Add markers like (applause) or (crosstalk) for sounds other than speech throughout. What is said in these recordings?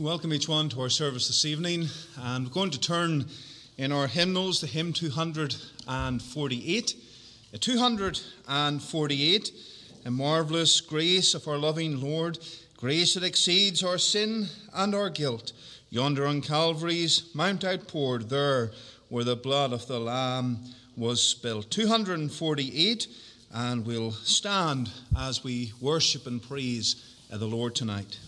Welcome each one to our service this evening, and we're going to turn in our hymnals to hymn 248. 248, a marvellous grace of our loving Lord, grace that exceeds our sin and our guilt. Yonder on Calvary's mount outpoured, there where the blood of the Lamb was spilled. 248, and we'll stand as we worship and praise the Lord tonight.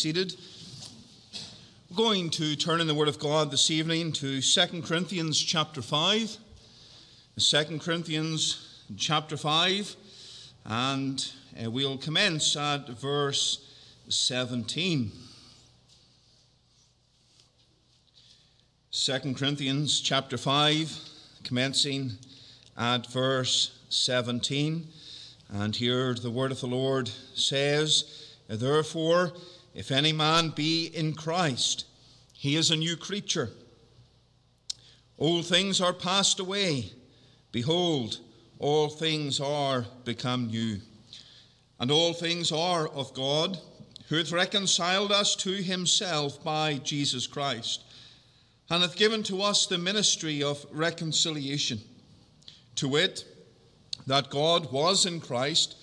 Seated. We're going to turn in the Word of God this evening to 2 Corinthians chapter 5. 2 Corinthians chapter 5. and uh, we'll commence at verse 17. 2 Corinthians chapter 5, commencing at verse 17. And here the word of the Lord says, Therefore, if any man be in Christ, he is a new creature. Old things are passed away. Behold, all things are become new. And all things are of God, who hath reconciled us to himself by Jesus Christ, and hath given to us the ministry of reconciliation. To wit, that God was in Christ,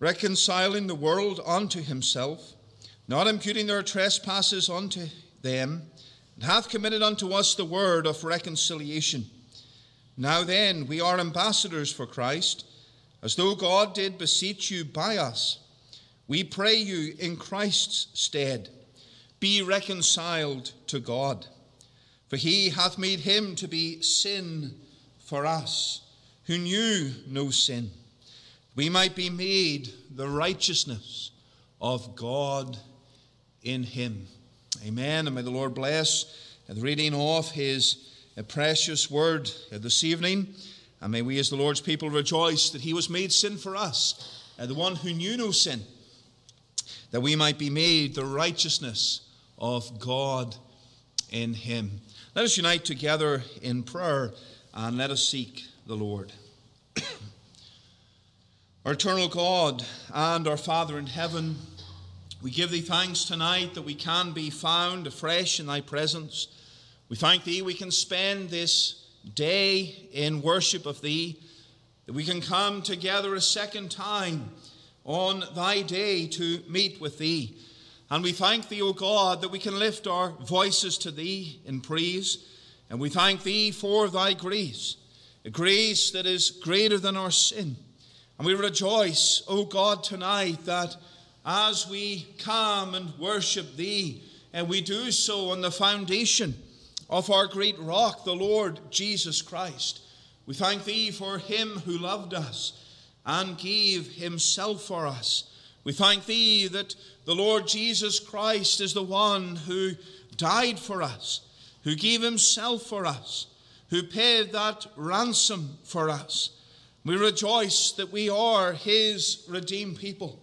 reconciling the world unto himself, not imputing their trespasses unto them, and hath committed unto us the word of reconciliation. Now then, we are ambassadors for Christ, as though God did beseech you by us. We pray you in Christ's stead, be reconciled to God. For he hath made him to be sin for us, who knew no sin, we might be made the righteousness of God in him. Amen. And may the Lord bless the reading of his uh, precious word uh, this evening. And may we, as the Lord's people, rejoice that he was made sin for us, uh, the one who knew no sin, that we might be made the righteousness of God in him. Let us unite together in prayer and let us seek the Lord. (clears throat) our eternal God and our Father in heaven, we give thee thanks tonight that we can be found afresh in thy presence. We thank thee we can spend this day in worship of thee, that we can come together a second time on thy day to meet with thee. And we thank thee, O God, that we can lift our voices to thee in praise. And we thank thee for thy grace, a grace that is greater than our sin. And we rejoice, O God, tonight that as we come and worship Thee, and we do so on the foundation of our great rock, the Lord Jesus Christ. We thank Thee for Him who loved us and gave Himself for us. We thank Thee that the Lord Jesus Christ is the one who died for us, who gave Himself for us, who paid that ransom for us. We rejoice that we are His redeemed people.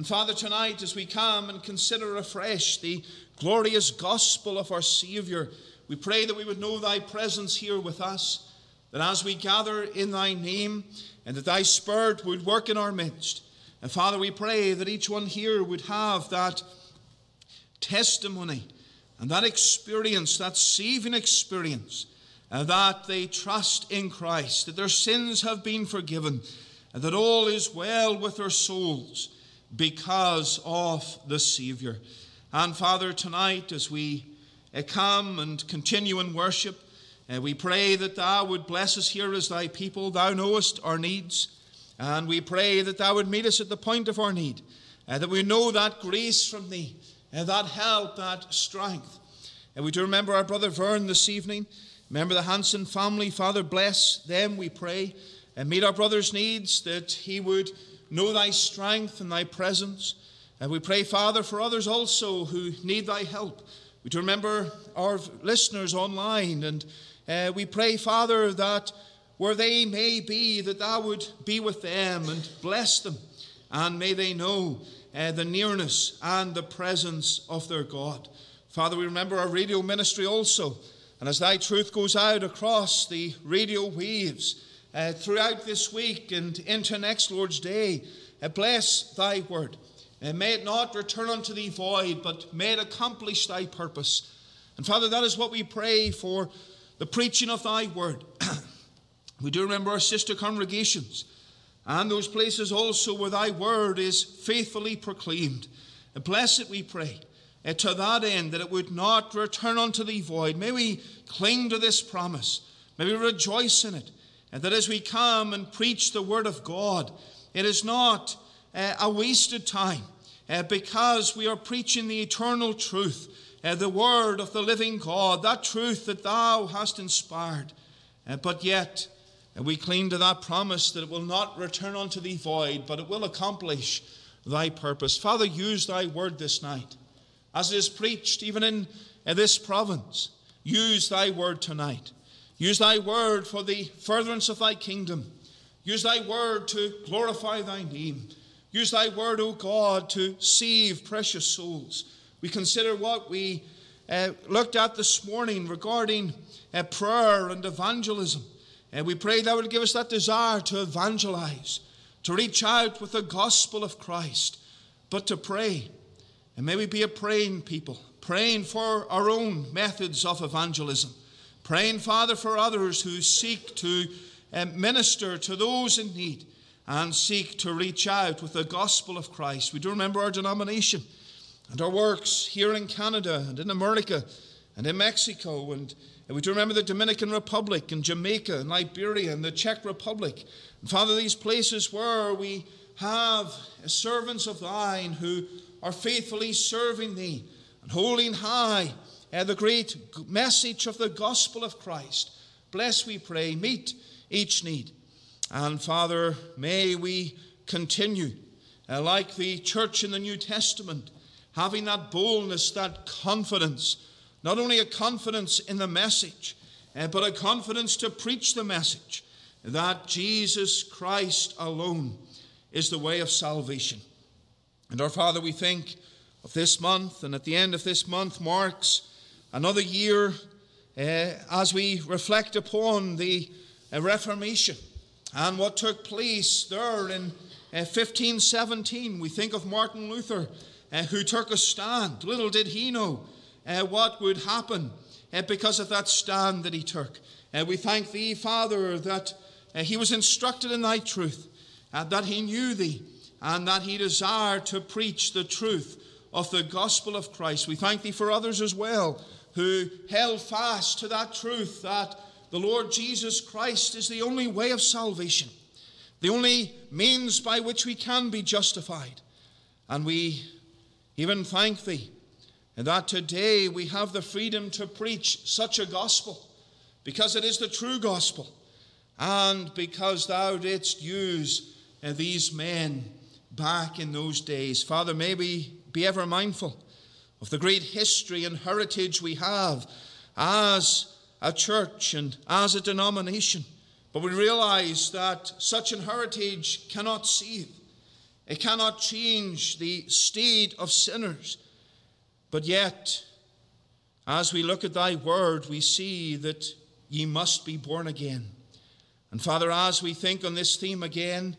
And Father, tonight as we come and consider afresh the glorious gospel of our Saviour, we pray that we would know Thy presence here with us, that as we gather in Thy name, and that Thy Spirit would work in our midst. And Father, we pray that each one here would have that testimony and that experience, that saving experience, that they trust in Christ, that their sins have been forgiven, and that all is well with their souls because of the Savior. And Father, tonight as we uh, come and continue in worship, uh, we pray that Thou would bless us here as Thy people. Thou knowest our needs. And we pray that Thou would meet us at the point of our need, uh, that we know that grace from Thee, that help, that strength. And we do remember our brother Vern this evening. Remember the Hanson family. Father, bless them, we pray, and meet our brother's needs, that he would know thy strength and thy presence. And we pray, Father, for others also who need thy help. We to remember our listeners online, and uh, we pray, Father, that where they may be, that thou would be with them and bless them, and may they know uh, the nearness and the presence of their God. Father, we remember our radio ministry also, and as thy truth goes out across the radio waves, uh, throughout this week and into next Lord's Day. Uh, bless thy word. And may it not return unto thee void, but may it accomplish thy purpose. And Father, that is what we pray for the preaching of thy word. (clears throat) we do remember our sister congregations and those places also where thy word is faithfully proclaimed. Uh, bless it, we pray. Uh, to that end, that it would not return unto thee void. May we cling to this promise. May we rejoice in it. And that as we come and preach the Word of God, it is not uh, a wasted time uh, because we are preaching the eternal truth, uh, the Word of the living God, that truth that Thou hast inspired. Uh, but yet, And we cling to that promise that it will not return unto thee void, but it will accomplish thy purpose. Father, use thy word this night as it is preached even in, in this province. Use thy word tonight. Use thy word for the furtherance of thy kingdom. Use thy word to glorify thy name. Use thy word, O God, to save precious souls. We consider what we uh, looked at this morning regarding uh, prayer and evangelism. And we pray that would give us that desire to evangelize, to reach out with the gospel of Christ, but to pray. And may we be a praying people, praying for our own methods of evangelism, praying, Father, for others who seek to uh, minister to those in need and seek to reach out with the gospel of Christ. We do remember our denomination and our works here in Canada and in America and in Mexico. And we do remember the Dominican Republic and Jamaica and Liberia and the Czech Republic. And Father, these places where we have servants of thine who are faithfully serving thee and holding high uh, the great message of the gospel of Christ. Bless, we pray, meet each need. And Father, may we continue, uh, like the church in the New Testament, having that boldness, that confidence, not only a confidence in the message, uh, but a confidence to preach the message that Jesus Christ alone is the way of salvation. And our Father, we think of this month, and at the end of this month marks another year uh, as we reflect upon the uh, Reformation and what took place there in uh, 1517. We think of Martin Luther who took a stand. Little did he know what would happen because of that stand that he took. We thank thee, Father, that he was instructed in thy truth, that he knew thee, and that he desired to preach the truth of the gospel of Christ. We thank thee for others as well who held fast to that truth that the Lord Jesus Christ is the only way of salvation, the only means by which we can be justified. And we even thank Thee that today we have the freedom to preach such a gospel because it is the true gospel and because Thou didst use uh, these men back in those days. Father, may we be ever mindful of the great history and heritage we have as a church and as a denomination. But we realize that such an heritage cannot save. It cannot change the state of sinners. But yet, as we look at thy word, we see that ye must be born again. And Father, as we think on this theme again,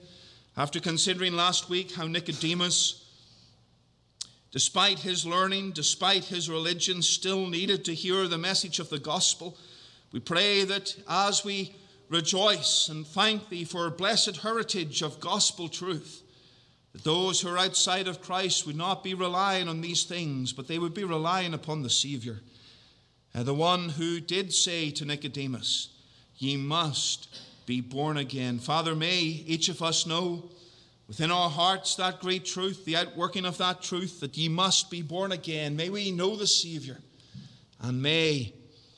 after considering last week how Nicodemus, despite his learning, despite his religion, still needed to hear the message of the gospel, we pray that as we rejoice and thank Thee for a blessed heritage of gospel truth, that those who are outside of Christ would not be relying on these things, but they would be relying upon the Savior, uh, the one who did say to Nicodemus, Ye must be born again. Father, may each of us know within our hearts that great truth, the outworking of that truth, that ye must be born again. May we know the Savior, and may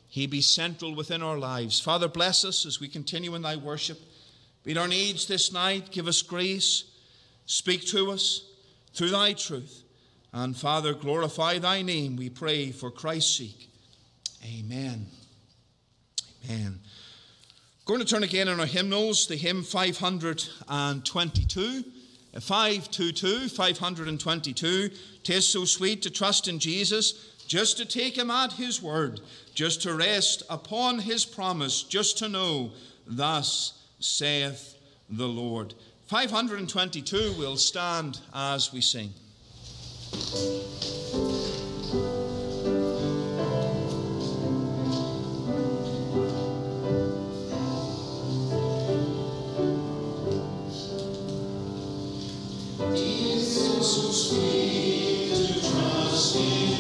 he be central within our lives. Father, bless us as we continue in Thy worship. Meet our needs this night. Give us grace. Speak to us through Thy truth. And Father, glorify Thy name, we pray, for Christ's sake. Amen. Amen. We're going to turn again in our hymnals, the hymn 522. 522, 522. Tis so sweet to trust in Jesus just to take him at his word, just to rest upon his promise, just to know, Thus saith the Lord. 522 will stand as we sing. who speak to trust in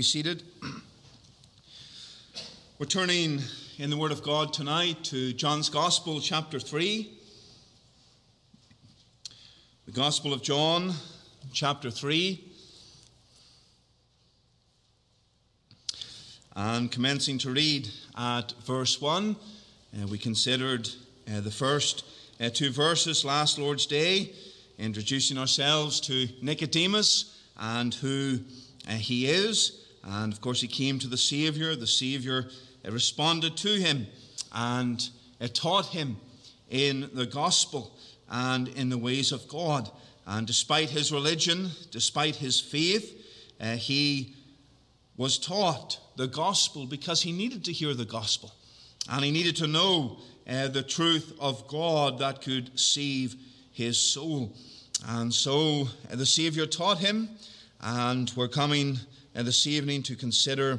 be seated. We're turning in the Word of God tonight to John's Gospel, chapter 3. The Gospel of John, chapter 3. And commencing to read at verse 1, uh, we considered uh, the first uh, two verses last Lord's Day, introducing ourselves to Nicodemus and who uh, he is. And of course, he came to the Savior. The Savior responded to him and taught him in the gospel and in the ways of God. And despite his religion, despite his faith, uh, he was taught the gospel because he needed to hear the gospel. And he needed to know uh, the truth of God that could save his soul. And so uh, the Savior taught him, and we're coming uh, this evening to consider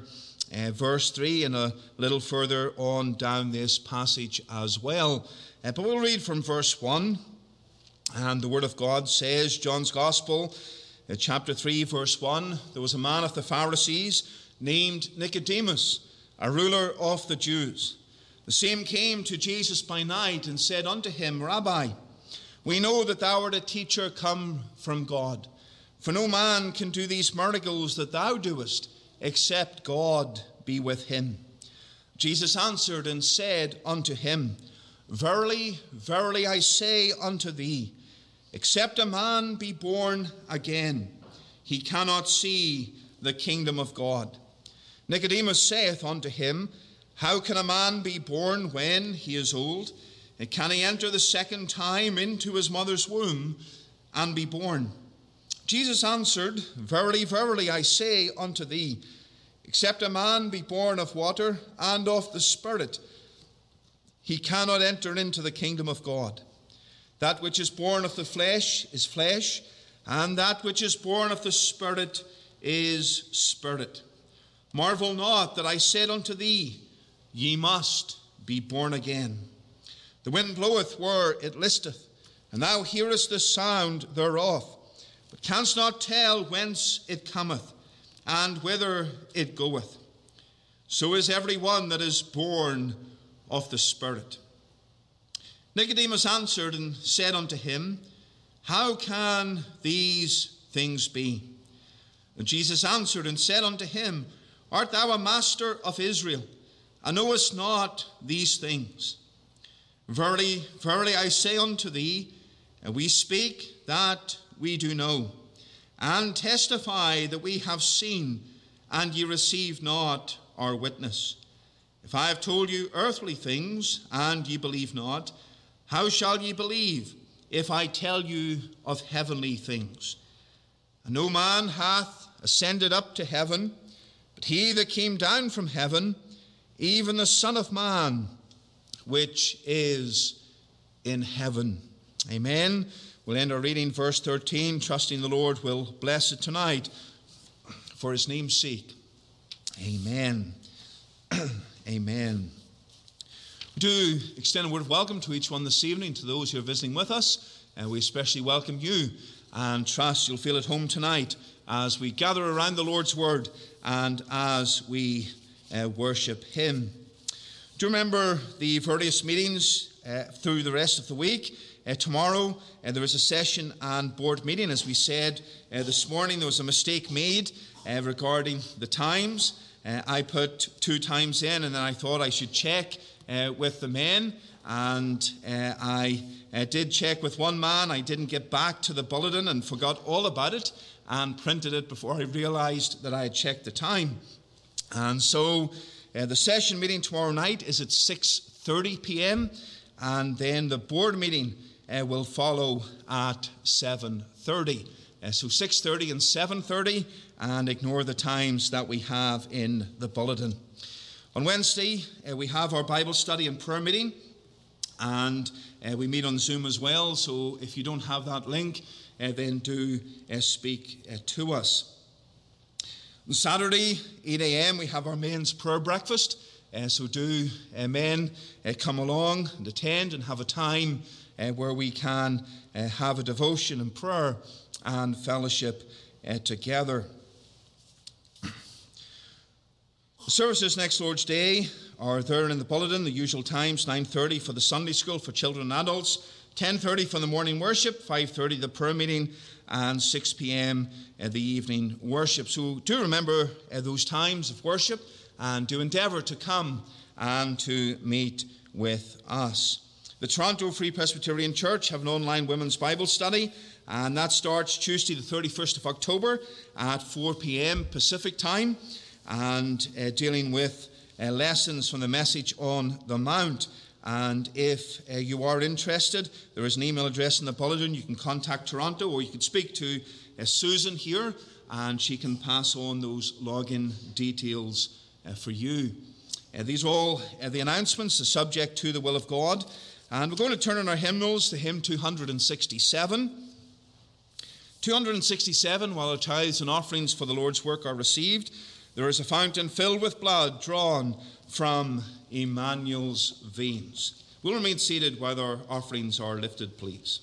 uh, verse 3 and a little further on down this passage as well. Uh, but we'll read from verse 1. And the Word of God says, John's Gospel, uh, chapter 3, verse 1 There was a man of the Pharisees named Nicodemus, a ruler of the Jews. The same came to Jesus by night and said unto him, Rabbi, we know that thou art a teacher come from God. For no man can do these miracles that thou doest, except God be with him. Jesus answered and said unto him, Verily, verily, I say unto thee, except a man be born again, he cannot see the kingdom of God. Nicodemus saith unto him, How can a man be born when he is old? And can he enter the second time into his mother's womb and be born? Jesus answered, Verily, verily, I say unto thee, except a man be born of water and of the Spirit, he cannot enter into the kingdom of God. That which is born of the flesh is flesh, and that which is born of the Spirit is spirit. Marvel not that I said unto thee, Ye must be born again. The wind bloweth where it listeth, and thou hearest the sound thereof but canst not tell whence it cometh and whither it goeth. So is every one that is born of the Spirit. Nicodemus answered and said unto him, How can these things be? And Jesus answered and said unto him, Art thou a master of Israel, and knowest not these things? Verily, verily, I say unto thee, we speak that we do know, and testify that we have seen, and ye receive not our witness. If I have told you earthly things, and ye believe not, how shall ye believe if I tell you of heavenly things? And no man hath ascended up to heaven, but he that came down from heaven, even the Son of Man which is in heaven. Amen. We'll end our reading, verse 13, trusting the Lord will bless it tonight for his name's sake. Amen. (clears throat) Amen. We do extend a word of welcome to each one this evening, to those who are visiting with us, and we especially welcome you and trust you'll feel at home tonight as we gather around the Lord's Word and as we uh, worship Him. Do remember the various meetings uh, through the rest of the week? Uh, tomorrow uh, there is a session and board meeting. As we said uh, this morning, there was a mistake made uh, regarding the times. Uh, I put two times in, and then I thought I should check with the men. And I did check with one man. I didn't get back to the bulletin and forgot all about it and printed it before I realized that I had checked the time. And so uh, the session meeting tomorrow night is at 6:30 p.m. and then the board meeting uh, will follow at 7:30. Uh, so 6:30 and 7:30 and ignore the times that we have in the bulletin. On Wednesday, uh, we have our Bible study and prayer meeting and uh, we meet on Zoom as well. So if you don't have that link, uh, then do speak to us. On Saturday, 8 a.m., we have our men's prayer breakfast. Uh, so do men uh, come along and attend and have a time uh, where we can uh, have a devotion and prayer and fellowship uh, together. (clears throat) Services next Lord's Day are there in the bulletin, the usual times, 9.30 for the Sunday school for children and adults, 10.30 for the morning worship, 5.30 the prayer meeting, and 6 p.m. The evening worship. So do remember those times of worship and do endeavour to come and to meet with us. The Toronto Free Presbyterian Church have an online women's Bible study, and that starts Tuesday, the 31st of October at 4 p.m. Pacific time, and uh, dealing with uh, lessons from the message on the Mount. And if uh, you are interested, there is an email address in the bulletin. You can contact Toronto or you can speak to uh, Susan here and she can pass on those login details for you. Uh, these are all uh, the announcements, the subject to the will of God. And we're going to turn in our hymnals to hymn 267. 267, while our tithes and offerings for the Lord's work are received, there is a fountain filled with blood drawn from Emmanuel's veins. We'll remain seated while our offerings are lifted, please.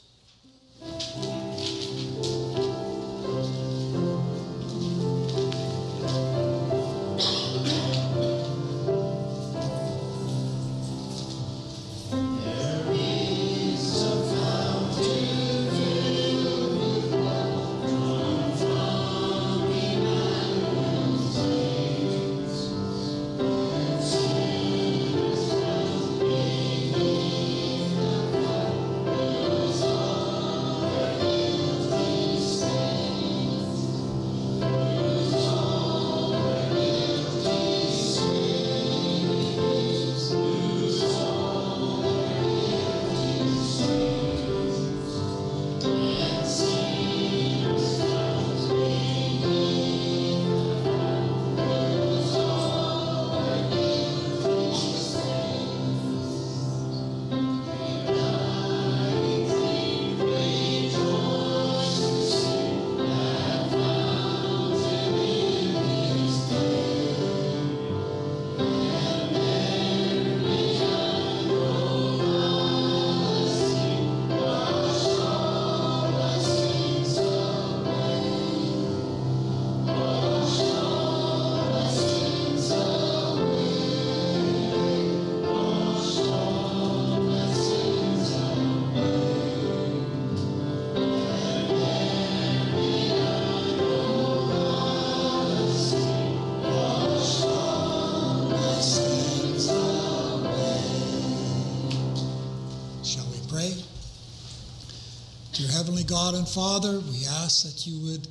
God and Father, we ask that you would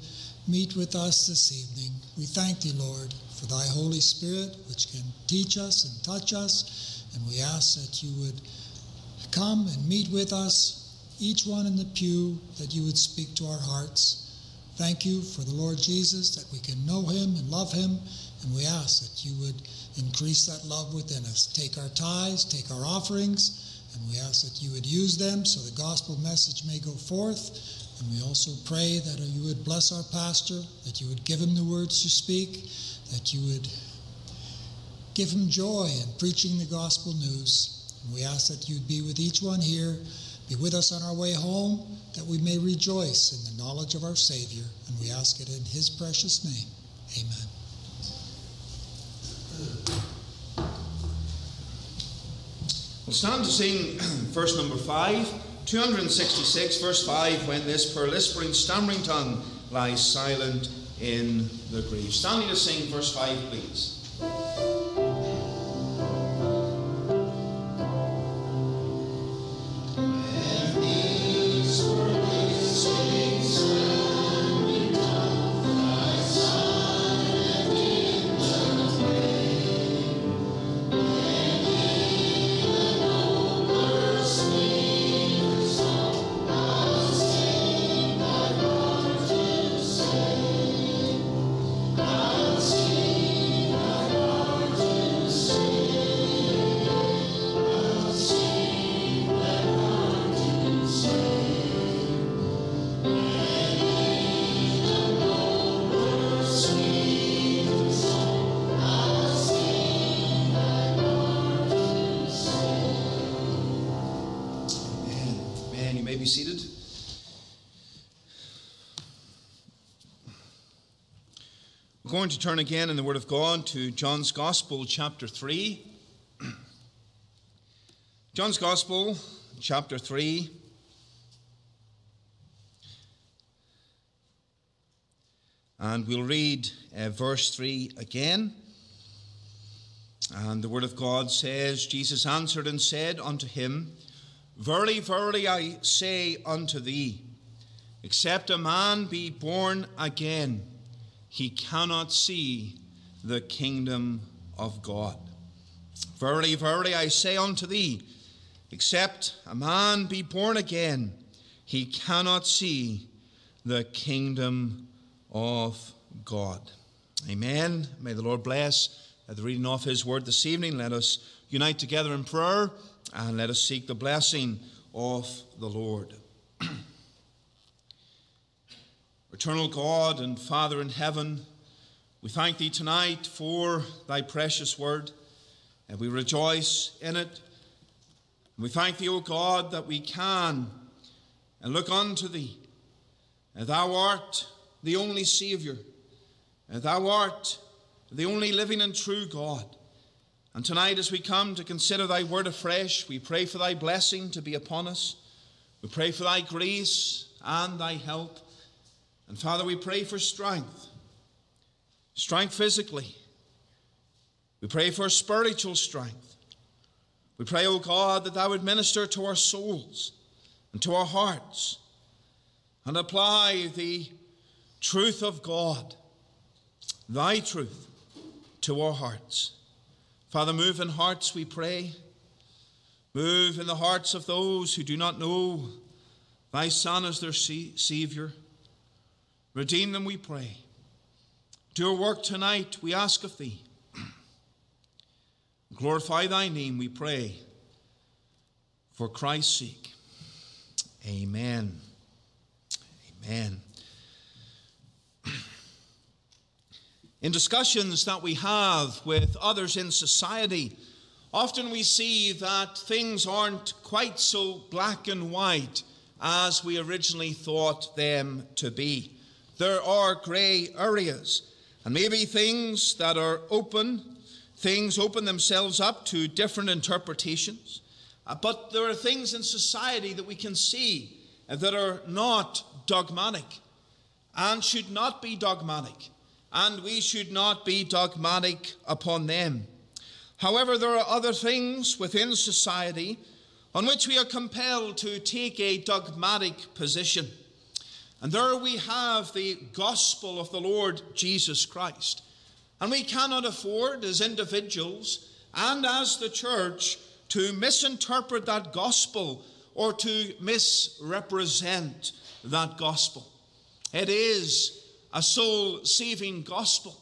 meet with us this evening. We thank thee, Lord, for thy Holy Spirit, which can teach us and touch us. And we ask that you would come and meet with us, each one in the pew, that you would speak to our hearts. Thank you for the Lord Jesus, that we can know him and love him. And we ask that you would increase that love within us. Take our tithes, take our offerings, ask that you would use them so the gospel message may go forth. And we also pray that you would bless our pastor, that you would give him the words to speak, that you would give him joy in preaching the gospel news. And we ask that you'd be with each one here, be with us on our way home, that we may rejoice in the knowledge of our Savior. And we ask it in his precious name. Amen. We'll stand to sing (clears throat) verse number 5, 266, verse 5, when this poor stammering tongue lies silent in the grave. Standing to sing verse 5, please. Going to turn again in the Word of God to John's Gospel, chapter 3. (clears throat) John's Gospel, chapter 3. And we'll read uh, verse 3 again. And the Word of God says, Jesus answered and said unto him, Verily, verily, I say unto thee, except a man be born again, he cannot see the kingdom of God. Verily, verily, I say unto thee, except a man be born again, he cannot see the kingdom of God. Amen. May the Lord bless the reading of his word this evening. Let us unite together in prayer and let us seek the blessing of the Lord. Eternal God and Father in heaven, we thank Thee tonight for Thy precious word, and we rejoice in it. And we thank Thee, O God, that we can and look unto Thee. And thou art the only Saviour, and Thou art the only living and true God. And tonight, as we come to consider Thy word afresh, we pray for Thy blessing to be upon us. We pray for Thy grace and Thy help. And Father, we pray for strength, strength physically. We pray for spiritual strength. We pray, O oh God, that Thou would minister to our souls and to our hearts and apply the truth of God, Thy truth, to our hearts. Father, move in hearts, we pray. Move in the hearts of those who do not know Thy Son as their Savior. Redeem them, we pray. Do a work tonight, we ask of thee. (clears throat) Glorify thy name, we pray. For Christ's sake. Amen. Amen. (clears throat) In discussions that we have with others in society, often we see that things aren't quite so black and white as we originally thought them to be there are grey areas. And maybe things that are open, things open themselves up to different interpretations. Uh, but there are things in society that we can see that are not dogmatic and should not be dogmatic. And we should not be dogmatic upon them. However, there are other things within society, on which we are compelled to take a dogmatic position. And there we have the gospel of the Lord Jesus Christ. And we cannot afford, as individuals and as the church, to misinterpret that gospel or to misrepresent that gospel. It is a soul saving gospel.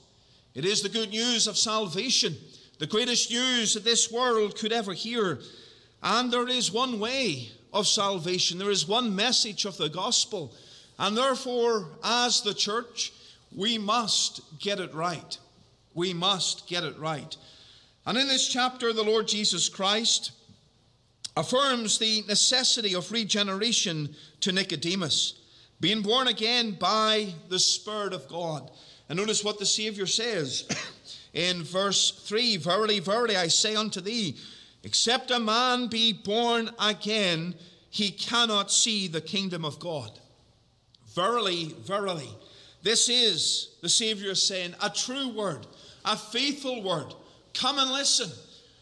It is the good news of salvation, the greatest news that this world could ever hear. And there is one way of salvation, there is one message of the gospel. And therefore, as the church, we must get it right. We must get it right. And in this chapter, the Lord Jesus Christ affirms the necessity of regeneration to Nicodemus, being born again by the Spirit of God. And notice what the Savior says (coughs) in verse 3 Verily, verily, I say unto thee, except a man be born again, he cannot see the kingdom of God. Verily, verily. This is, the Savior saying, a true word, a faithful word. Come and listen.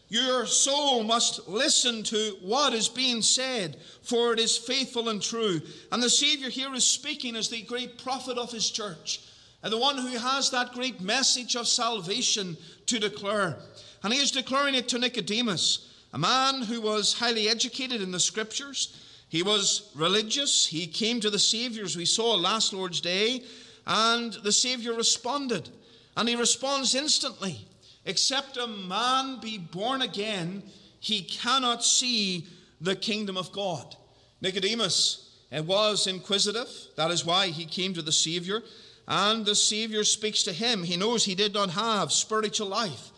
Your soul must listen to what is being said, for it is faithful and true. And the Savior here is speaking as the great prophet of his church, and the one who has that great message of salvation to declare. And he is declaring it to Nicodemus, a man who was highly educated in the scriptures. He was religious. He came to the Savior, as we saw last Lord's Day, and the Savior responded. And he responds instantly. Except a man be born again, he cannot see the kingdom of God. Nicodemus uh, was inquisitive. That is why he came to the Savior. And the Savior speaks to him. He knows he did not have spiritual life.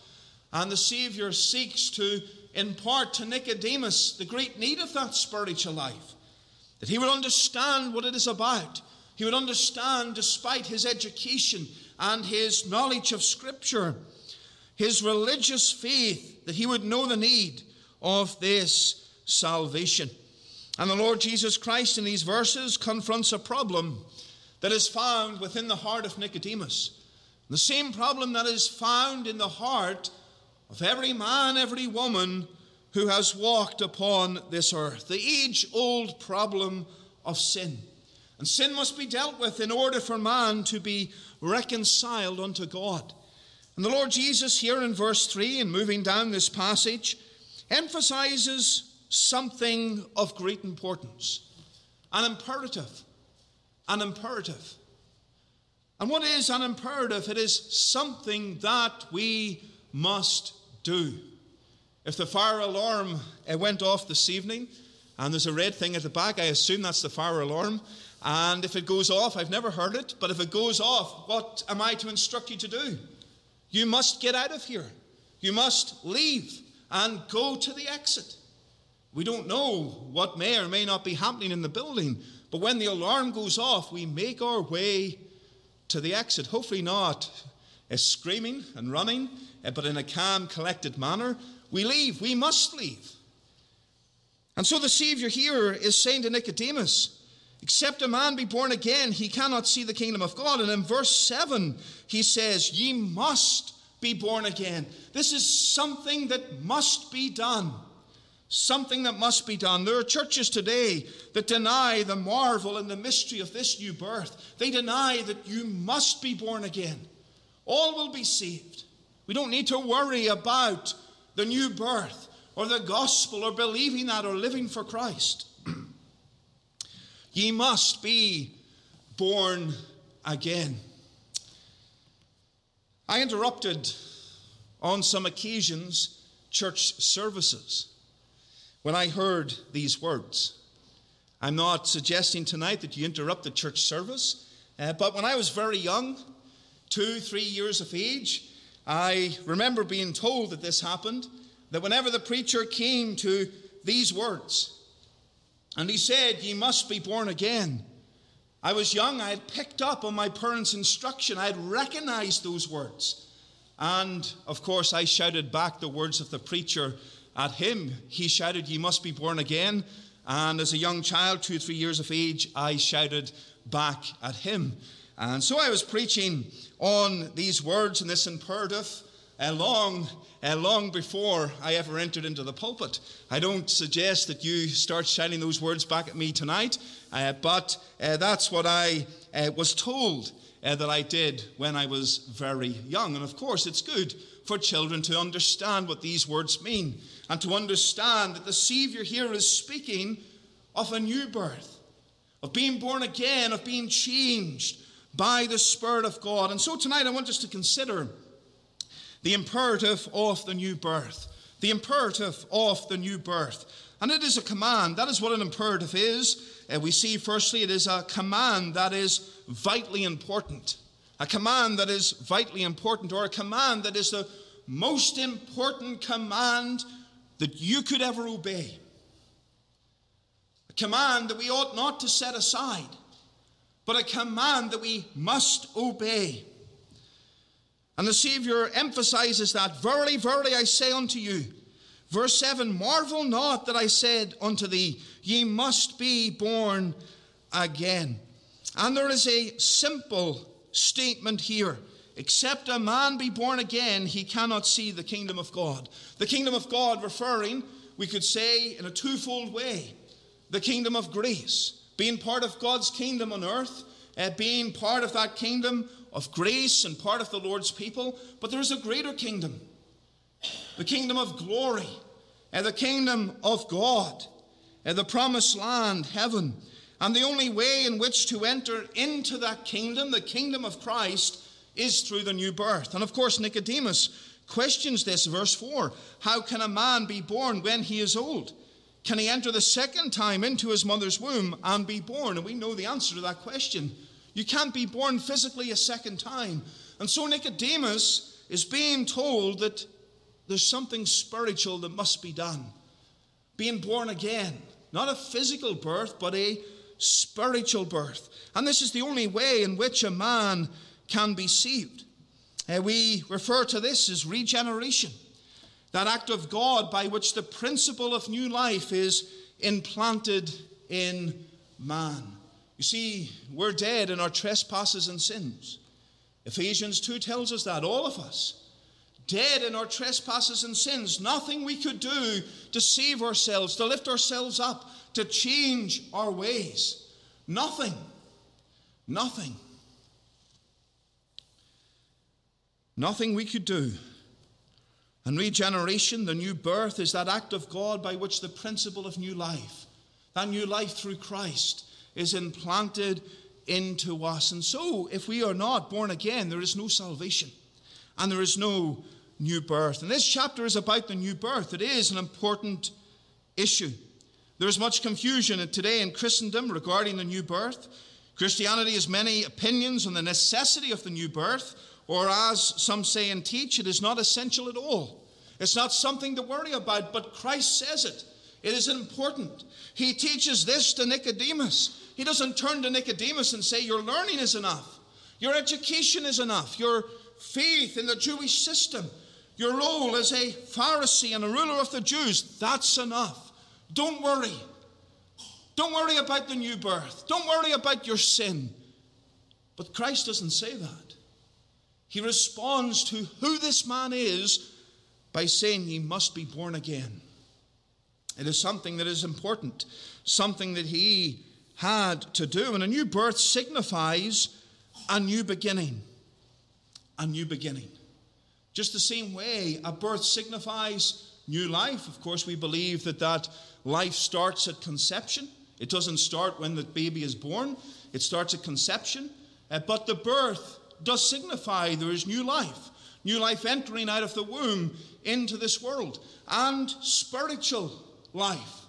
And the Savior seeks to impart to Nicodemus the great need of that spiritual life. That he would understand what it is about. He would understand, despite his education and his knowledge of Scripture, his religious faith, that he would know the need of this salvation. And the Lord Jesus Christ in these verses confronts a problem that is found within the heart of Nicodemus. The same problem that is found in the heart of every man, every woman who has walked upon this earth. The age old problem of sin. And sin must be dealt with in order for man to be reconciled unto God. And the Lord Jesus, here in verse 3, and moving down this passage, emphasizes something of great importance an imperative. An imperative. And what is an imperative? It is something that we must do. If the fire alarm uh, went off this evening and there's a red thing at the back, I assume that's the fire alarm. And if it goes off, I've never heard it, but if it goes off, what am I to instruct you to do? You must get out of here. You must leave and go to the exit. We don't know what may or may not be happening in the building, but when the alarm goes off, we make our way to the exit. Hopefully, not as screaming and running, Eh, but in a calm, collected manner. We leave. We must leave. And so the Savior here is saying to Nicodemus, Except a man be born again, he cannot see the kingdom of God. And in verse 7, he says, Ye must be born again. This is something that must be done. Something that must be done. There are churches today that deny the marvel and the mystery of this new birth. They deny that you must be born again. All will be saved. We don't need to worry about the new birth or the gospel or believing that or living for Christ. (clears throat) Ye must be born again. I interrupted on some occasions church services when I heard these words. I'm not suggesting tonight that you interrupt the church service, uh, but when I was very young, two, three years of age, I remember being told that this happened, that whenever the preacher came to these words, and he said, Ye must be born again. I was young, I had picked up on my parents' instruction, I had recognized those words. And of course, I shouted back the words of the preacher at him. He shouted, Ye must be born again. And as a young child, two or three years of age, I shouted back at him. And so I was preaching on these words and this imperative. uh, long, uh, long before I ever entered into the pulpit. I don't suggest that you start shouting those words back at me tonight, uh, but uh, that's what I uh, was told uh, that I did when I was very young. And of course, it's good for children to understand what these words mean and to understand that the Savior here is speaking of a new birth, of being born again, of being changed by the Spirit of God. And so tonight I want us to consider the imperative of the new birth. The imperative of the new birth. And it is a command. That is what an imperative is. Uh, we see, firstly, it is a command that is vitally important. A command that is vitally important, or a command that is the most important command that you could ever obey. A command that we ought not to set aside, but a command that we must obey. And the Savior emphasizes that Verily, verily, I say unto you, verse 7 Marvel not that I said unto thee, Ye must be born again. And there is a simple statement here. Except a man be born again, he cannot see the kingdom of God. The kingdom of God, referring, we could say, in a twofold way the kingdom of grace, being part of God's kingdom on earth, uh, being part of that kingdom of grace and part of the Lord's people. But there's a greater kingdom the kingdom of glory, uh, the kingdom of God, uh, the promised land, heaven. And the only way in which to enter into that kingdom, the kingdom of Christ, is through the new birth. And of course, Nicodemus questions this, verse 4 How can a man be born when he is old? Can he enter the second time into his mother's womb and be born? And we know the answer to that question. You can't be born physically a second time. And so Nicodemus is being told that there's something spiritual that must be done. Being born again. Not a physical birth, but a spiritual birth. And this is the only way in which a man can be saved. Uh, we refer to this as regeneration, that act of God by which the principle of new life is implanted in man. You see, we're dead in our trespasses and sins. Ephesians 2 tells us that, all of us. Dead in our trespasses and sins. Nothing we could do to save ourselves, to lift ourselves up, to change our ways. Nothing. Nothing. Nothing we could do. And regeneration, the new birth, is that act of God by which the principle of new life, that new life through Christ, is implanted into us. And so, if we are not born again, there is no salvation and there is no new birth. And this chapter is about the new birth. It is an important issue. There is much confusion today in Christendom regarding the new birth. Christianity has many opinions on the necessity of the new birth, or as some say and teach, it is not essential at all. It's not something to worry about, but Christ says it. It is important. He teaches this to Nicodemus. He doesn't turn to Nicodemus and say, Your learning is enough, your education is enough, your faith in the Jewish system, your role as a Pharisee and a ruler of the Jews, that's enough. Don't worry. Don't worry about the new birth. Don't worry about your sin. But Christ doesn't say that. He responds to who this man is by saying, He must be born again. It is something that is important, something that he had to do. And a new birth signifies a new beginning. A new beginning. Just the same way a birth signifies new life. Of course, we believe that that life starts at conception. It doesn't start when the baby is born, it starts at conception. Uh, but the birth does signify there is new life, new life entering out of the womb into this world, and spiritual life.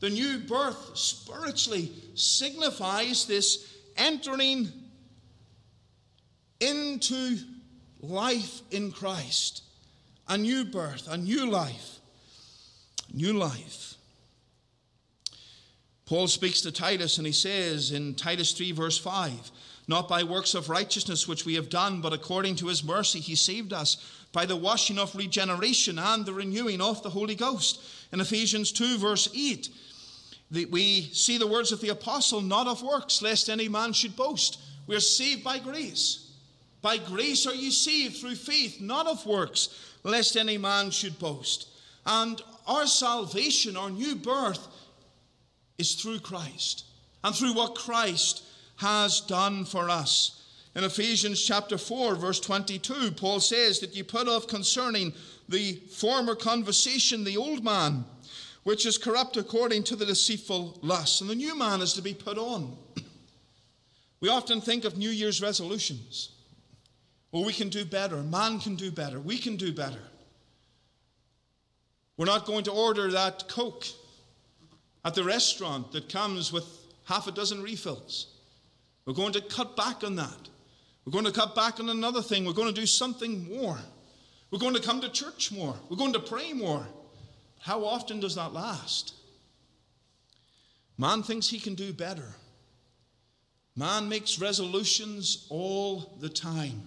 The new birth spiritually signifies this entering into life in Christ. A new birth, a new life. New life. Paul speaks to Titus and he says in Titus 3, verse 5 not by works of righteousness which we have done, but according to his mercy he saved us by the washing of regeneration and the renewing of the Holy Ghost. In Ephesians 2, verse 8, we see the words of the apostle, not of works, lest any man should boast. We are saved by grace. By grace are you saved through faith, not of works, lest any man should boast. And our salvation, our new birth, is through Christ and through what Christ has done for us. In Ephesians chapter 4, verse 22, Paul says that you put off concerning the former conversation the old man, which is corrupt according to the deceitful lust, and the new man is to be put on. We often think of New Year's resolutions. Well, we can do better. Man can do better. We can do better. We're not going to order that Coke at the restaurant that comes with half a dozen refills. We're going to cut back on that. We're going to cut back on another thing. We're going to do something more. We're going to come to church more. We're going to pray more. How often does that last? Man thinks he can do better. Man makes resolutions all the time.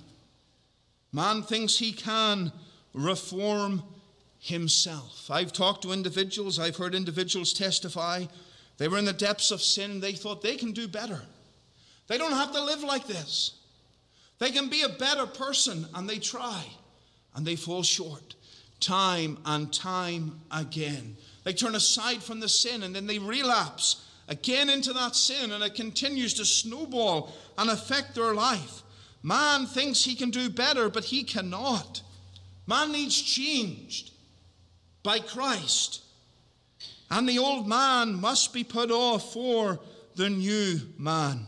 Man thinks he can reform himself. I've talked to individuals, I've heard individuals testify. They were in the depths of sin, they thought they can do better. They don't have to live like this. They can be a better person, and they try, and they fall short time and time again. They turn aside from the sin, and then they relapse again into that sin, and it continues to snowball and affect their life. Man thinks he can do better, but he cannot. Man needs changed by Christ. And the old man must be put off for the new man.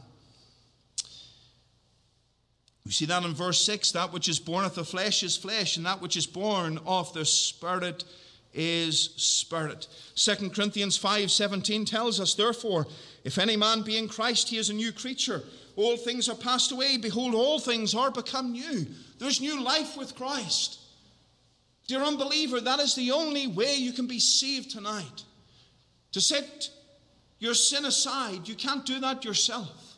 We see that in verse 6 that which is born of the flesh is flesh, and that which is born of the Spirit is spirit. 2 Corinthians 5 17 tells us, Therefore, if any man be in Christ, he is a new creature. All things are passed away. Behold, all things are become new. There's new life with Christ. Dear unbeliever, that is the only way you can be saved tonight. To set your sin aside, you can't do that yourself.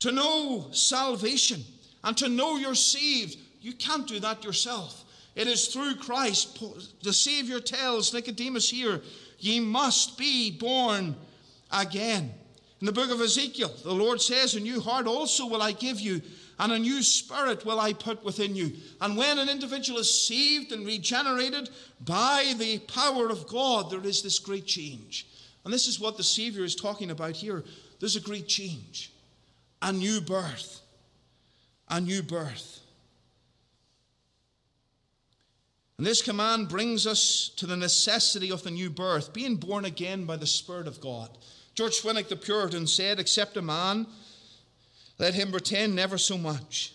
To know salvation and to know you're saved, you can't do that yourself. It is through Christ. The Savior tells Nicodemus here, ye must be born again. In the book of Ezekiel, the Lord says, A new heart also will I give you, and a new spirit will I put within you. And when an individual is saved and regenerated by the power of God, there is this great change. And this is what the Savior is talking about here. There's a great change, a new birth, a new birth. And this command brings us to the necessity of the new birth, being born again by the Spirit of God. George Swinnock the Puritan said, Except a man let him pretend never so much.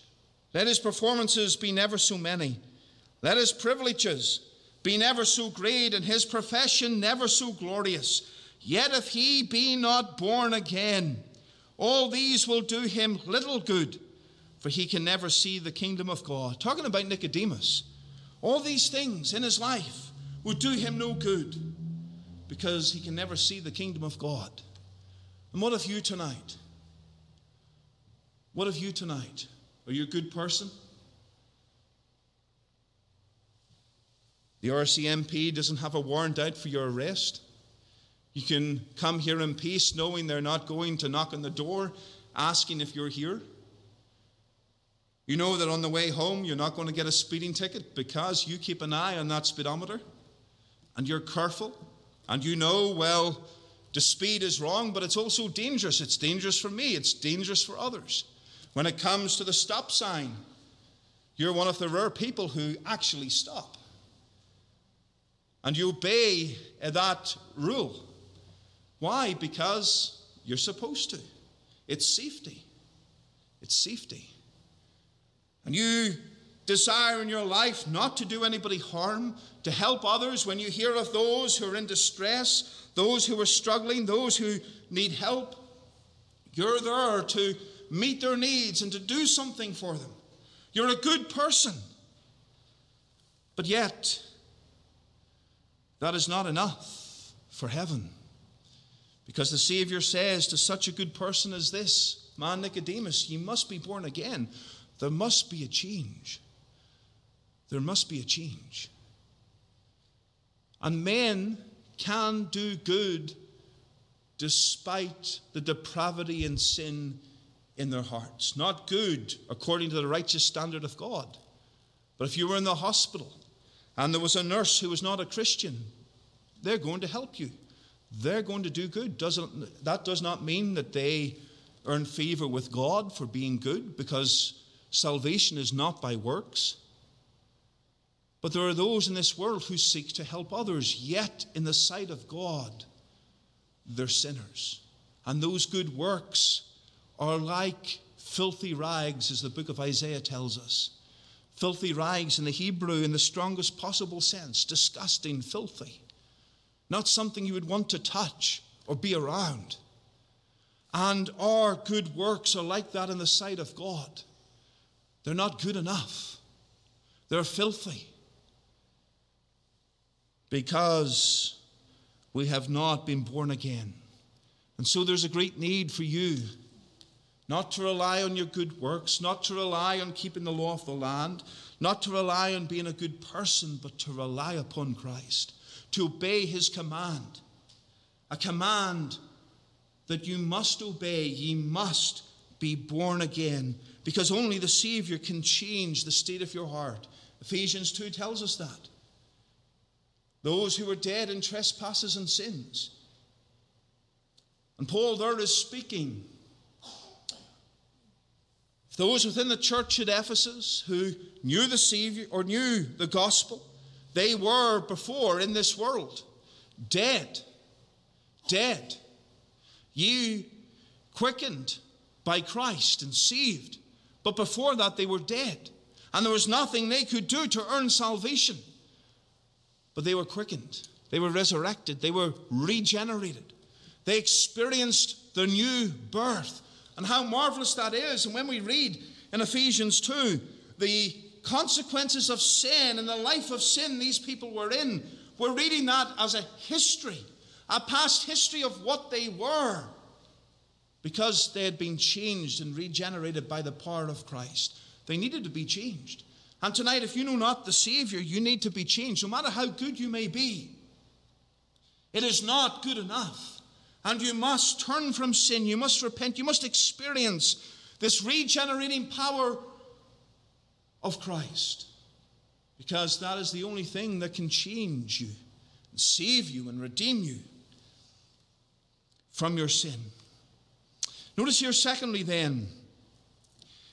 Let his performances be never so many. Let his privileges be never so great, and his profession never so glorious. Yet if he be not born again, all these will do him little good, for he can never see the kingdom of God. Talking about Nicodemus, all these things in his life would do him no good because he can never see the kingdom of God. And what of you tonight? What of you tonight? Are you a good person? The RCMP doesn't have a warrant out for your arrest. You can come here in peace knowing they're not going to knock on the door asking if you're here. You know that on the way home you're not going to get a speeding ticket because you keep an eye on that speedometer and you're careful and you know, well, the speed is wrong, but it's also dangerous. It's dangerous for me, it's dangerous for others. When it comes to the stop sign, you're one of the rare people who actually stop. And you obey uh, that rule. Why? Because you're supposed to. It's safety. It's safety. And you desire in your life not to do anybody harm, to help others when you hear of those who are in distress, those who are struggling, those who need help. You're there to meet their needs and to do something for them. You're a good person. But yet, that is not enough for heaven. Because the Savior says to such a good person as this, man Nicodemus, you must be born again. There must be a change. There must be a change. And men can do good despite the depravity and sin in their hearts. Not good according to the righteous standard of God. But if you were in the hospital and there was a nurse who was not a Christian, they're going to help you. They're going to do good. Doesn't, that does not mean that they earn favor with God for being good, because salvation is not by works. But there are those in this world who seek to help others, yet in the sight of God, they're sinners. And those good works are like filthy rags, as the book of Isaiah tells us. Filthy rags in the Hebrew, in the strongest possible sense, disgusting, filthy. Not something you would want to touch or be around. And our good works are like that in the sight of God. They're not good enough, they're filthy. Because we have not been born again. And so there's a great need for you not to rely on your good works, not to rely on keeping the law of the land, not to rely on being a good person, but to rely upon Christ, to obey his command. A command that you must obey, ye must be born again, because only the Savior can change the state of your heart. Ephesians 2 tells us that. Those who were dead in trespasses and sins. And Paul there is speaking those within the church at Ephesus who knew the Savior or knew the gospel, they were before in this world dead. Dead. You quickened by Christ and saved. But before that, they were dead. And there was nothing they could do to earn salvation. But they were quickened. They were resurrected. They were regenerated. They experienced the new birth and how marvelous that is. And when we read in Ephesians 2 the consequences of sin and the life of sin these people were in, we're reading that as a history, a past history of what they were, because they had been changed and regenerated by the power of Christ. They needed to be changed. And tonight, if you know not the Savior, you need to be changed, no matter how good you may be. It is not good enough. And you must turn from sin. You must repent. You must experience this regenerating power of Christ. Because that is the only thing that can change you, and save you, and redeem you from your sin. Notice here, secondly, then,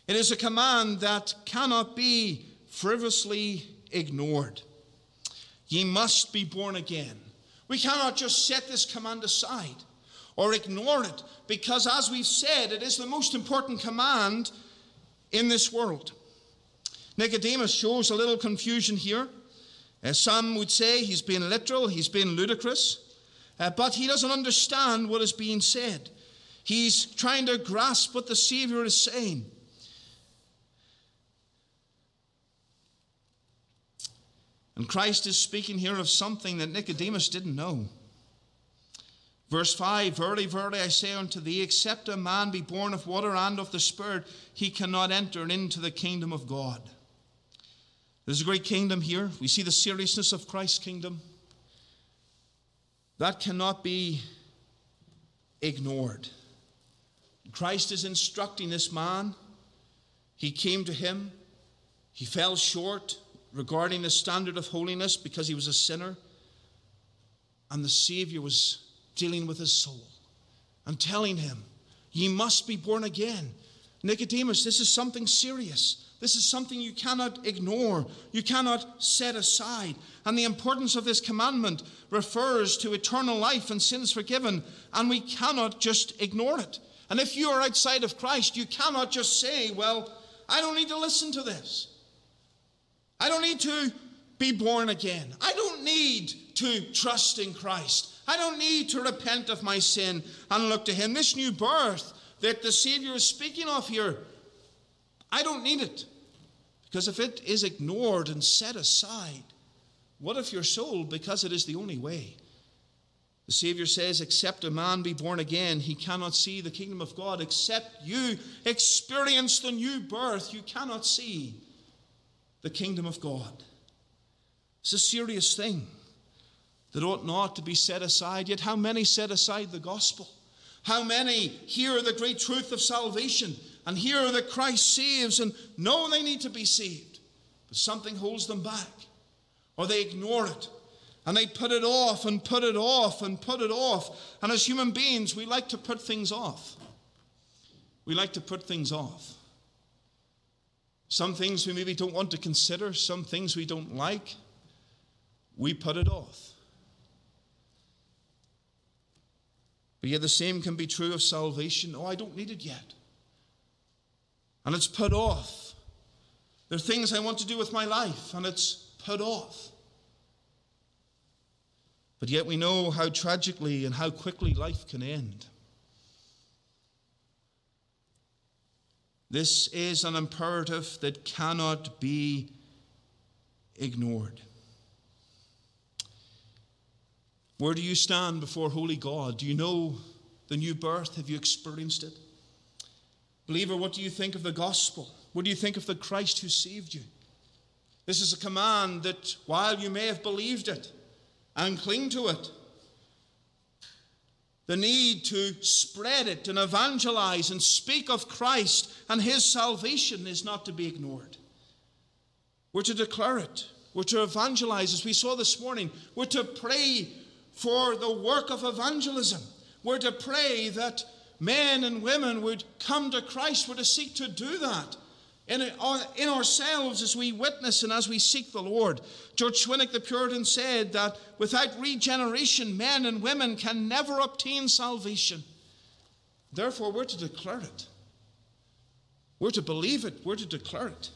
it is a command that cannot be frivolously ignored. Ye must be born again. We cannot just set this command aside or ignore it because, as we've said, it is the most important command in this world. Nicodemus shows a little confusion here. Uh, some would say he's being literal, he's being ludicrous, uh, but he doesn't understand what is being said. He's trying to grasp what the Savior is saying. And Christ is speaking here of something that Nicodemus didn't know. Verse 5 Verily, verily, I say unto thee, except a man be born of water and of the Spirit, he cannot enter into the kingdom of God. There's a great kingdom here. We see the seriousness of Christ's kingdom. That cannot be ignored. Christ is instructing this man. He came to him. He fell short regarding the standard of holiness because he was a sinner. And the Savior was dealing with his soul and telling him, Ye must be born again. Nicodemus, this is something serious. This is something you cannot ignore, you cannot set aside. And the importance of this commandment refers to eternal life and sins forgiven, and we cannot just ignore it. And if you are outside of Christ, you cannot just say, Well, I don't need to listen to this. I don't need to be born again. I don't need to trust in Christ. I don't need to repent of my sin and look to Him. This new birth that the Savior is speaking of here, I don't need it. Because if it is ignored and set aside, what if your soul, because it is the only way? The Savior says, Except a man be born again, he cannot see the kingdom of God. Except you experience the new birth, you cannot see the kingdom of God. It's a serious thing that ought not to be set aside. Yet, how many set aside the gospel? How many hear the great truth of salvation and hear that Christ saves and know they need to be saved, but something holds them back? or they ignore it. And they put it off and put it off and put it off. And as human beings, we like to put things off. We like to put things off. Some things we maybe don't want to consider, some things we don't like, we put it off. But yet the same can be true of salvation. Oh, I don't need it yet. And it's put off. There are things I want to do with my life, and it's put off. But yet we know how tragically and how quickly life can end. This is an imperative that cannot be ignored. Where do you stand before holy God? Do you know the new birth? Have you experienced it? Believer, what do you think of the gospel? What do you think of the Christ who saved you? This is a command that while you may have believed it and cling to it, the need to spread it and evangelize and speak of Christ and his salvation is not to be ignored. We're to declare it. We're to evangelize, as we saw this morning. We're to pray for the work of evangelism. We're to pray that men and women would come to Christ. We're to seek to do that in, uh, in ourselves as we witness and as we seek the Lord. George Swinnock the Puritan said that without regeneration, men and women can never obtain salvation. Therefore, we're to declare it. We're to believe it. We're to declare it.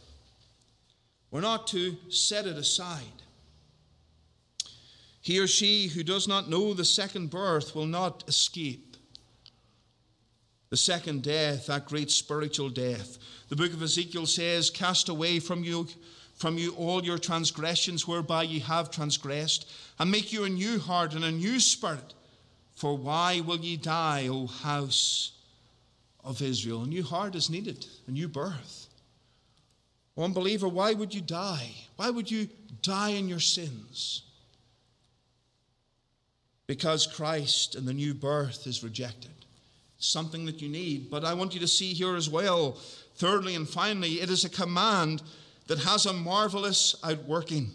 We're not to set it aside. He or she who does not know the second birth will not escape the second death, that great spiritual death. The book of Ezekiel says, Cast away from you, from you all your transgressions whereby ye have transgressed, and make you a new heart and a new spirit. For why will ye die, O house of Israel? A new heart is needed, a new birth. O Unbeliever, why would you die? Why would you die in your sins? because Christ and the new birth is rejected. Something that you need. But I want you to see here as well, thirdly and finally, it is a command that has a marvelous outworking.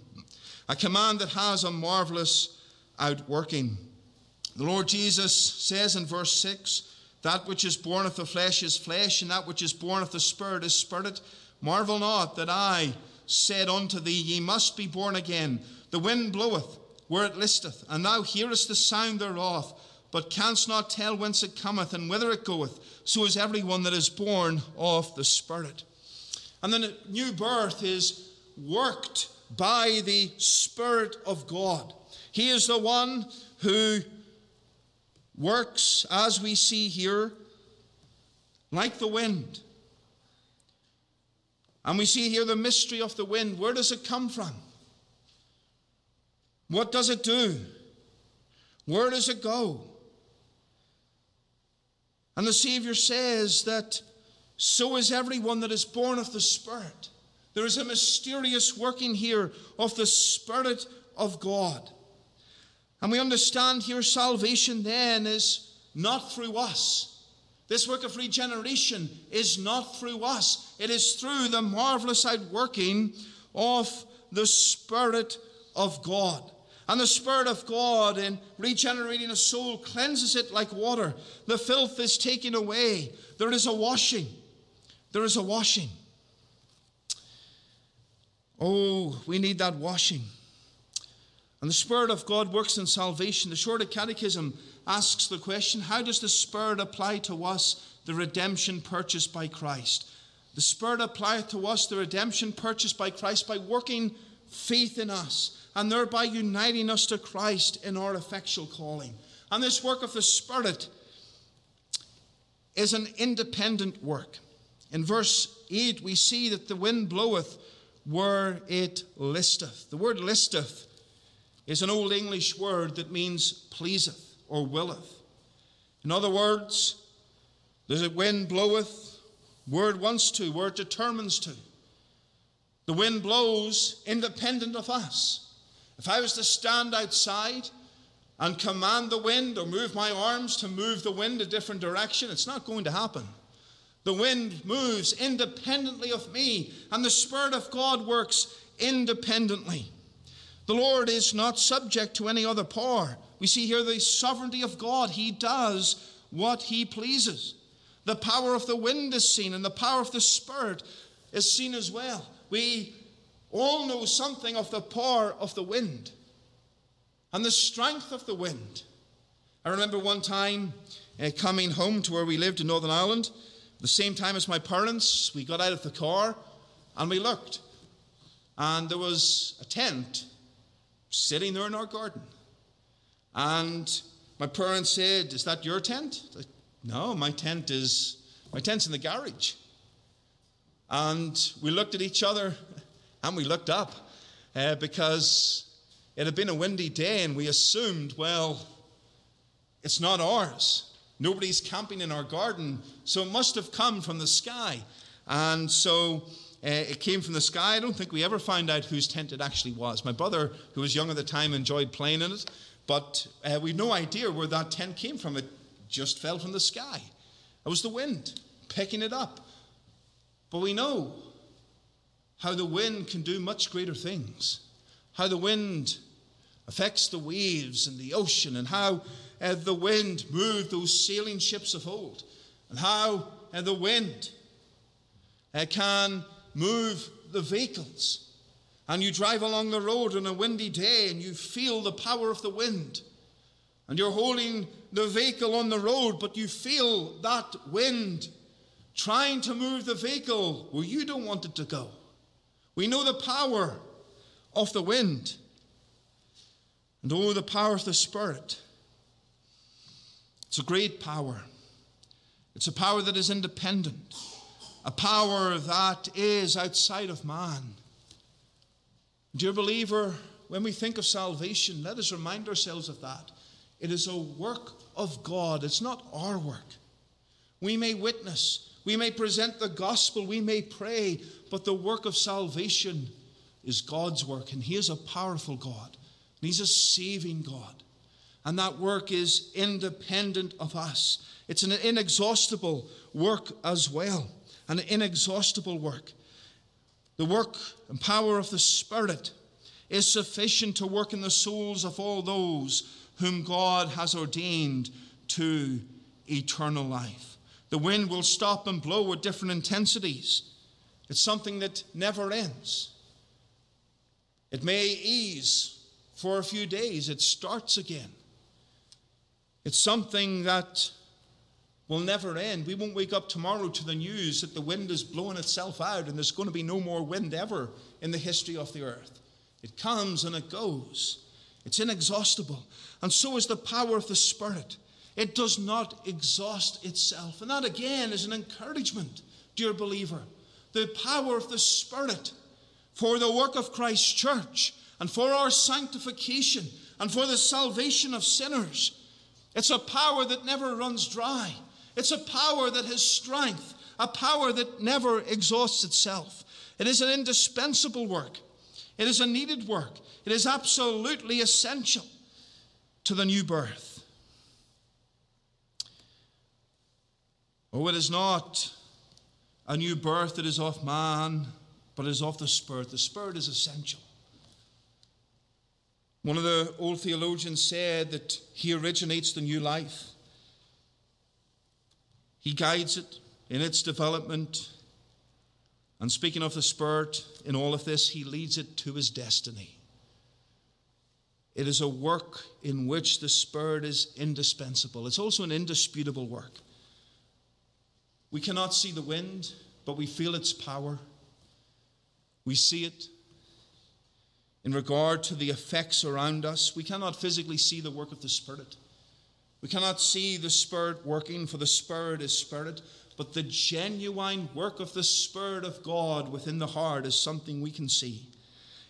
A command that has a marvelous outworking. The Lord Jesus says in verse 6 That which is born of the flesh is flesh, and that which is born of the Spirit is spirit. Marvel not that I said unto thee, Ye must be born again. The wind bloweth where it listeth, and thou hearest the sound thereof, but canst not tell whence it cometh and whither it goeth. So is every one that is born of the Spirit. And then new birth is worked by the Spirit of God. He is the one who works, as we see here, like the wind. And we see here the mystery of the wind. Where does it come from? What does it do? Where does it go? And the Savior says that so is everyone that is born of the Spirit. There is a mysterious working here of the Spirit of God. And we understand here salvation then is not through us. This work of regeneration is not through us, it is through the marvelous outworking of the Spirit of God. And the Spirit of God, in regenerating a soul, cleanses it like water. The filth is taken away. There is a washing. There is a washing. Oh, we need that washing. And the Spirit of God works in salvation. The Shorter Catechism asks the question how does the Spirit apply to us the redemption purchased by Christ? The Spirit applies to us the redemption purchased by Christ by working faith in us and thereby uniting us to Christ in our effectual calling. And this work of the Spirit is an independent work. In verse 8, we see that the wind bloweth where it listeth. The word listeth is an old English word that means pleaseth or willeth. In other words, the wind bloweth where it wants to, where it determines to. The wind blows independent of us. If I was to stand outside and command the wind or move my arms to move the wind a different direction, it's not going to happen. The wind moves independently of me, and the Spirit of God works independently. The Lord is not subject to any other power. We see here the sovereignty of God. He does what he pleases. The power of the wind is seen, and the power of the Spirit is seen as well. We all know something of the power of the wind and the strength of the wind. I remember one time uh, coming home to where we lived in Northern Ireland, the same time as my parents, we got out of the car and we looked. And there was a tent sitting there in our garden. And my parents said, Is that your tent? No, my tent is my tent's in the garage. And we looked at each other and we looked up uh, because it had been a windy day and we assumed, well, it's not ours. Nobody's camping in our garden, so it must have come from the sky. And so uh, it came from the sky. I don't think we ever found out whose tent it actually was. My brother, who was young at the time, enjoyed playing in it, but uh, we had no idea where that tent came from. It just fell from the sky. It was the wind picking it up. But we know how the wind can do much greater things, how the wind affects the waves and the ocean, and how uh, the wind moved those sailing ships of old, and how uh, the wind uh, can move the vehicles. And you drive along the road on a windy day and you feel the power of the wind. And you're holding the vehicle on the road, but you feel that wind trying to move the vehicle where you don't want it to go. We know the power of the wind. And oh, the power of the Spirit. It's a great power. It's a power that is independent, a power that is outside of man. Dear believer, when we think of salvation, let us remind ourselves of that. It is a work of God, it's not our work. We may witness, we may present the gospel, we may pray, but the work of salvation is God's work, and He is a powerful God, and He's a saving God. And that work is independent of us. It's an inexhaustible work as well, an inexhaustible work. The work and power of the Spirit is sufficient to work in the souls of all those whom God has ordained to eternal life. The wind will stop and blow at different intensities. It's something that never ends. It may ease for a few days, it starts again. It's something that will never end. We won't wake up tomorrow to the news that the wind is blowing itself out and there's going to be no more wind ever in the history of the earth. It comes and it goes, it's inexhaustible. And so is the power of the Spirit. It does not exhaust itself. And that again is an encouragement, dear believer. The power of the Spirit for the work of Christ's church and for our sanctification and for the salvation of sinners. It's a power that never runs dry. It's a power that has strength, a power that never exhausts itself. It is an indispensable work. It is a needed work. It is absolutely essential to the new birth. Oh, it is not a new birth that is of man, but is of the Spirit. The Spirit is essential. One of the old theologians said that he originates the new life. He guides it in its development. And speaking of the Spirit, in all of this, he leads it to his destiny. It is a work in which the Spirit is indispensable. It's also an indisputable work. We cannot see the wind, but we feel its power. We see it in regard to the effects around us. We cannot physically see the work of the Spirit. We cannot see the Spirit working, for the Spirit is Spirit. But the genuine work of the Spirit of God within the heart is something we can see.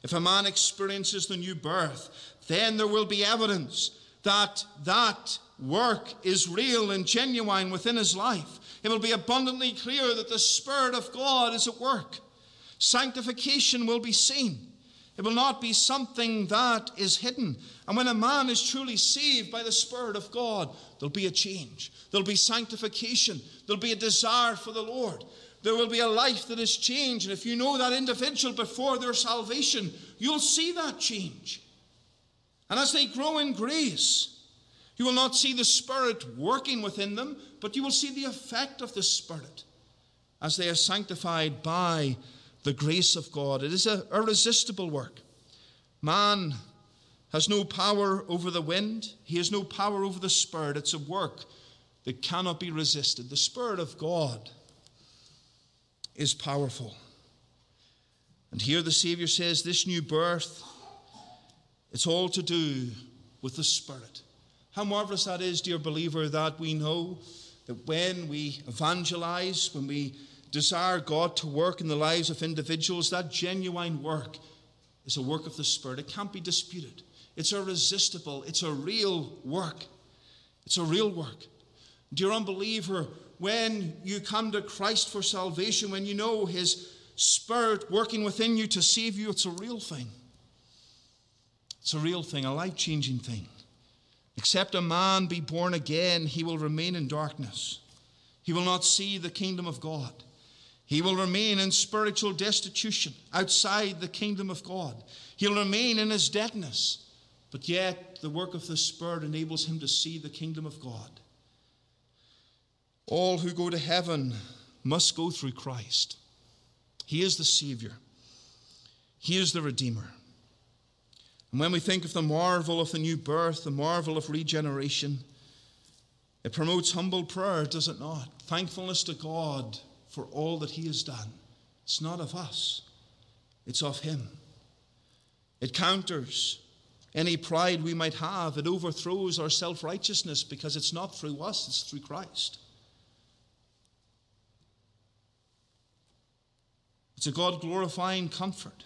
If a man experiences the new birth, then there will be evidence that that work is real and genuine within his life. It will be abundantly clear that the Spirit of God is at work. Sanctification will be seen. It will not be something that is hidden. And when a man is truly saved by the Spirit of God, there'll be a change. There'll be sanctification. There'll be a desire for the Lord. There will be a life that is changed. And if you know that individual before their salvation, you'll see that change. And as they grow in grace, you will not see the Spirit working within them, but you will see the effect of the Spirit as they are sanctified by the grace of God. It is a irresistible work. Man has no power over the wind, he has no power over the Spirit. It's a work that cannot be resisted. The Spirit of God is powerful. And here the Savior says this new birth, it's all to do with the Spirit. How marvelous that is, dear believer, that we know that when we evangelize, when we desire God to work in the lives of individuals, that genuine work is a work of the Spirit. It can't be disputed. It's irresistible. It's a real work. It's a real work. Dear unbeliever, when you come to Christ for salvation, when you know His Spirit working within you to save you, it's a real thing. It's a real thing, a life changing thing. Except a man be born again, he will remain in darkness. He will not see the kingdom of God. He will remain in spiritual destitution outside the kingdom of God. He'll remain in his deadness. But yet, the work of the Spirit enables him to see the kingdom of God. All who go to heaven must go through Christ. He is the Savior, He is the Redeemer. And when we think of the marvel of the new birth, the marvel of regeneration, it promotes humble prayer, does it not? Thankfulness to God for all that He has done. It's not of us, it's of Him. It counters any pride we might have, it overthrows our self righteousness because it's not through us, it's through Christ. It's a God glorifying comfort.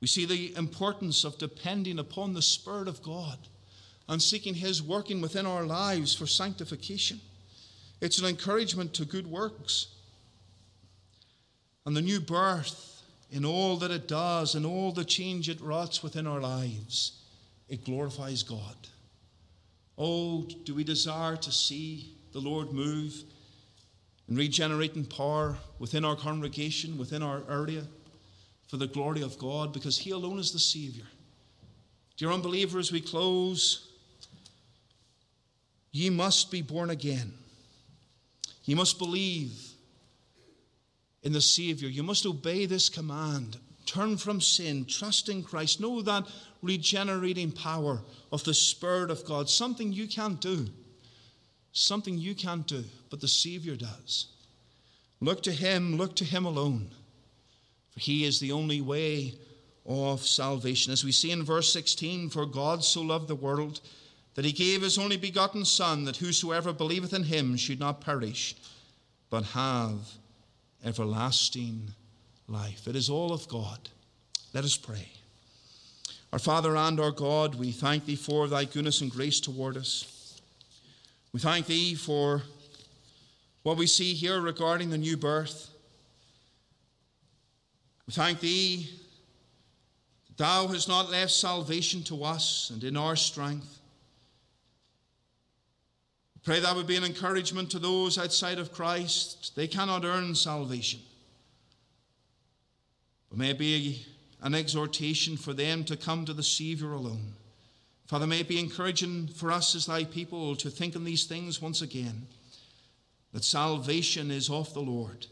We see the importance of depending upon the Spirit of God and seeking His working within our lives for sanctification. It's an encouragement to good works. And the new birth, in all that it does and all the change it wrought within our lives, it glorifies God. Oh, do we desire to see the Lord move and regenerating power within our congregation, within our area, for the glory of God, because He alone is the Savior. Dear unbelievers, we close. Ye must be born again. You must believe in the Savior. You must obey this command. Turn from sin, trust in Christ. Know that regenerating power of the Spirit of God, something you can't do something you can't do, but the Savior does. Look to Him, look to Him alone, for He is the only way of salvation. As we see in verse 16, for God so loved the world that He gave His only begotten Son, that whosoever believeth in Him should not perish, but have everlasting life. It is all of God. Let us pray. Our Father and our God, we thank Thee for Thy goodness and grace toward us. We thank Thee for what we see here regarding the new birth. We thank Thee that Thou hast not left salvation to us and in our strength. We pray that would be an encouragement to those outside of Christ. They cannot earn salvation. But may it be an exhortation for them to come to the Savior alone. Father, may it be encouraging for us as thy people to think on these things once again that salvation is of the Lord.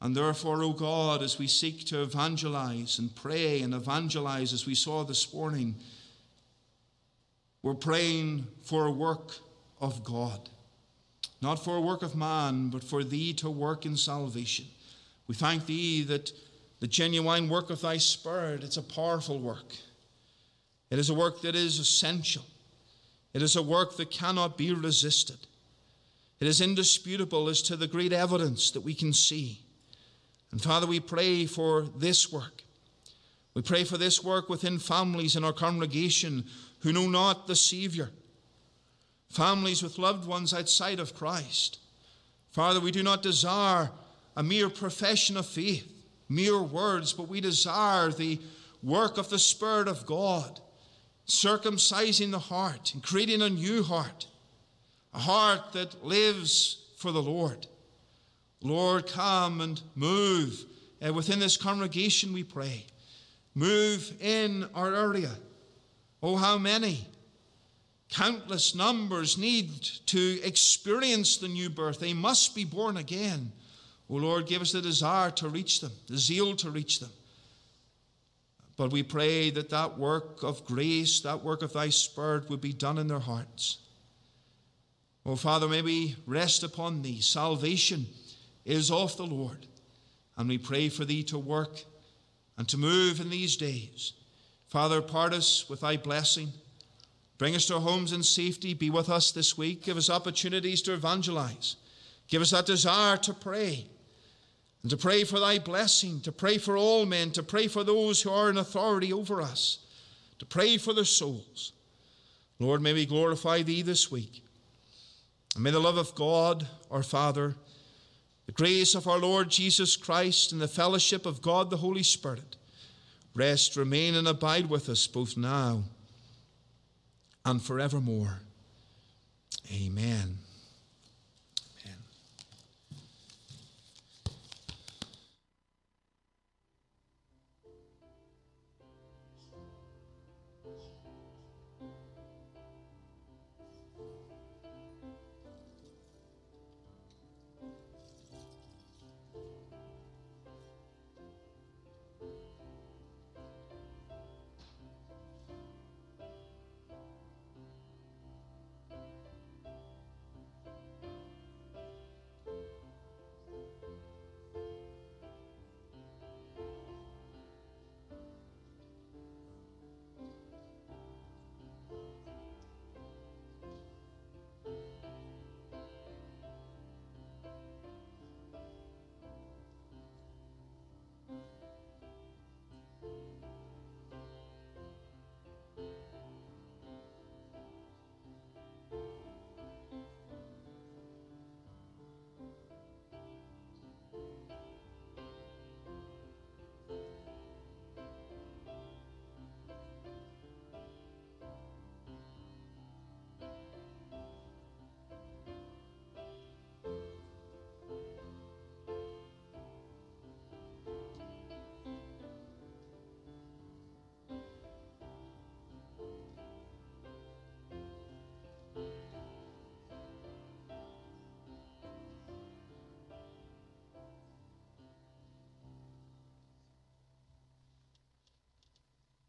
And therefore, O God, as we seek to evangelize and pray and evangelize, as we saw this morning, we're praying for a work of God. Not for a work of man, but for Thee to work in salvation. We thank Thee that the genuine work of Thy Spirit, it's a powerful work. It is a work that is essential. It is a work that cannot be resisted. It is indisputable as to the great evidence that we can see. And Father, we pray for this work. We pray for this work within families in our congregation who know not the Savior, families with loved ones outside of Christ. Father, we do not desire a mere profession of faith, mere words, but we desire the work of the Spirit of God circumcising the heart and creating a new heart, a heart that lives for the Lord. Lord, come and move uh, within this congregation, we pray. Move in our area. Oh, how many, countless numbers need to experience the new birth. They must be born again. Oh, Lord, give us the desire to reach them, the zeal to reach them. But we pray that that work of grace, that work of thy Spirit would be done in their hearts. Oh, Father, may we rest upon thee. Salvation is of the Lord. And we pray for thee to work and to move in these days. Father, part us with thy blessing. Bring us to our homes in safety. Be with us this week. Give us opportunities to evangelize. Give us that desire to pray and to pray for thy blessing, to pray for all men, to pray for those who are in authority over us, to pray for their souls. Lord, may we glorify thee this week. And may the love of God, our Father, the grace of our Lord Jesus Christ, and the fellowship of God the Holy Spirit rest, remain, and abide with us both now and forevermore. Amen.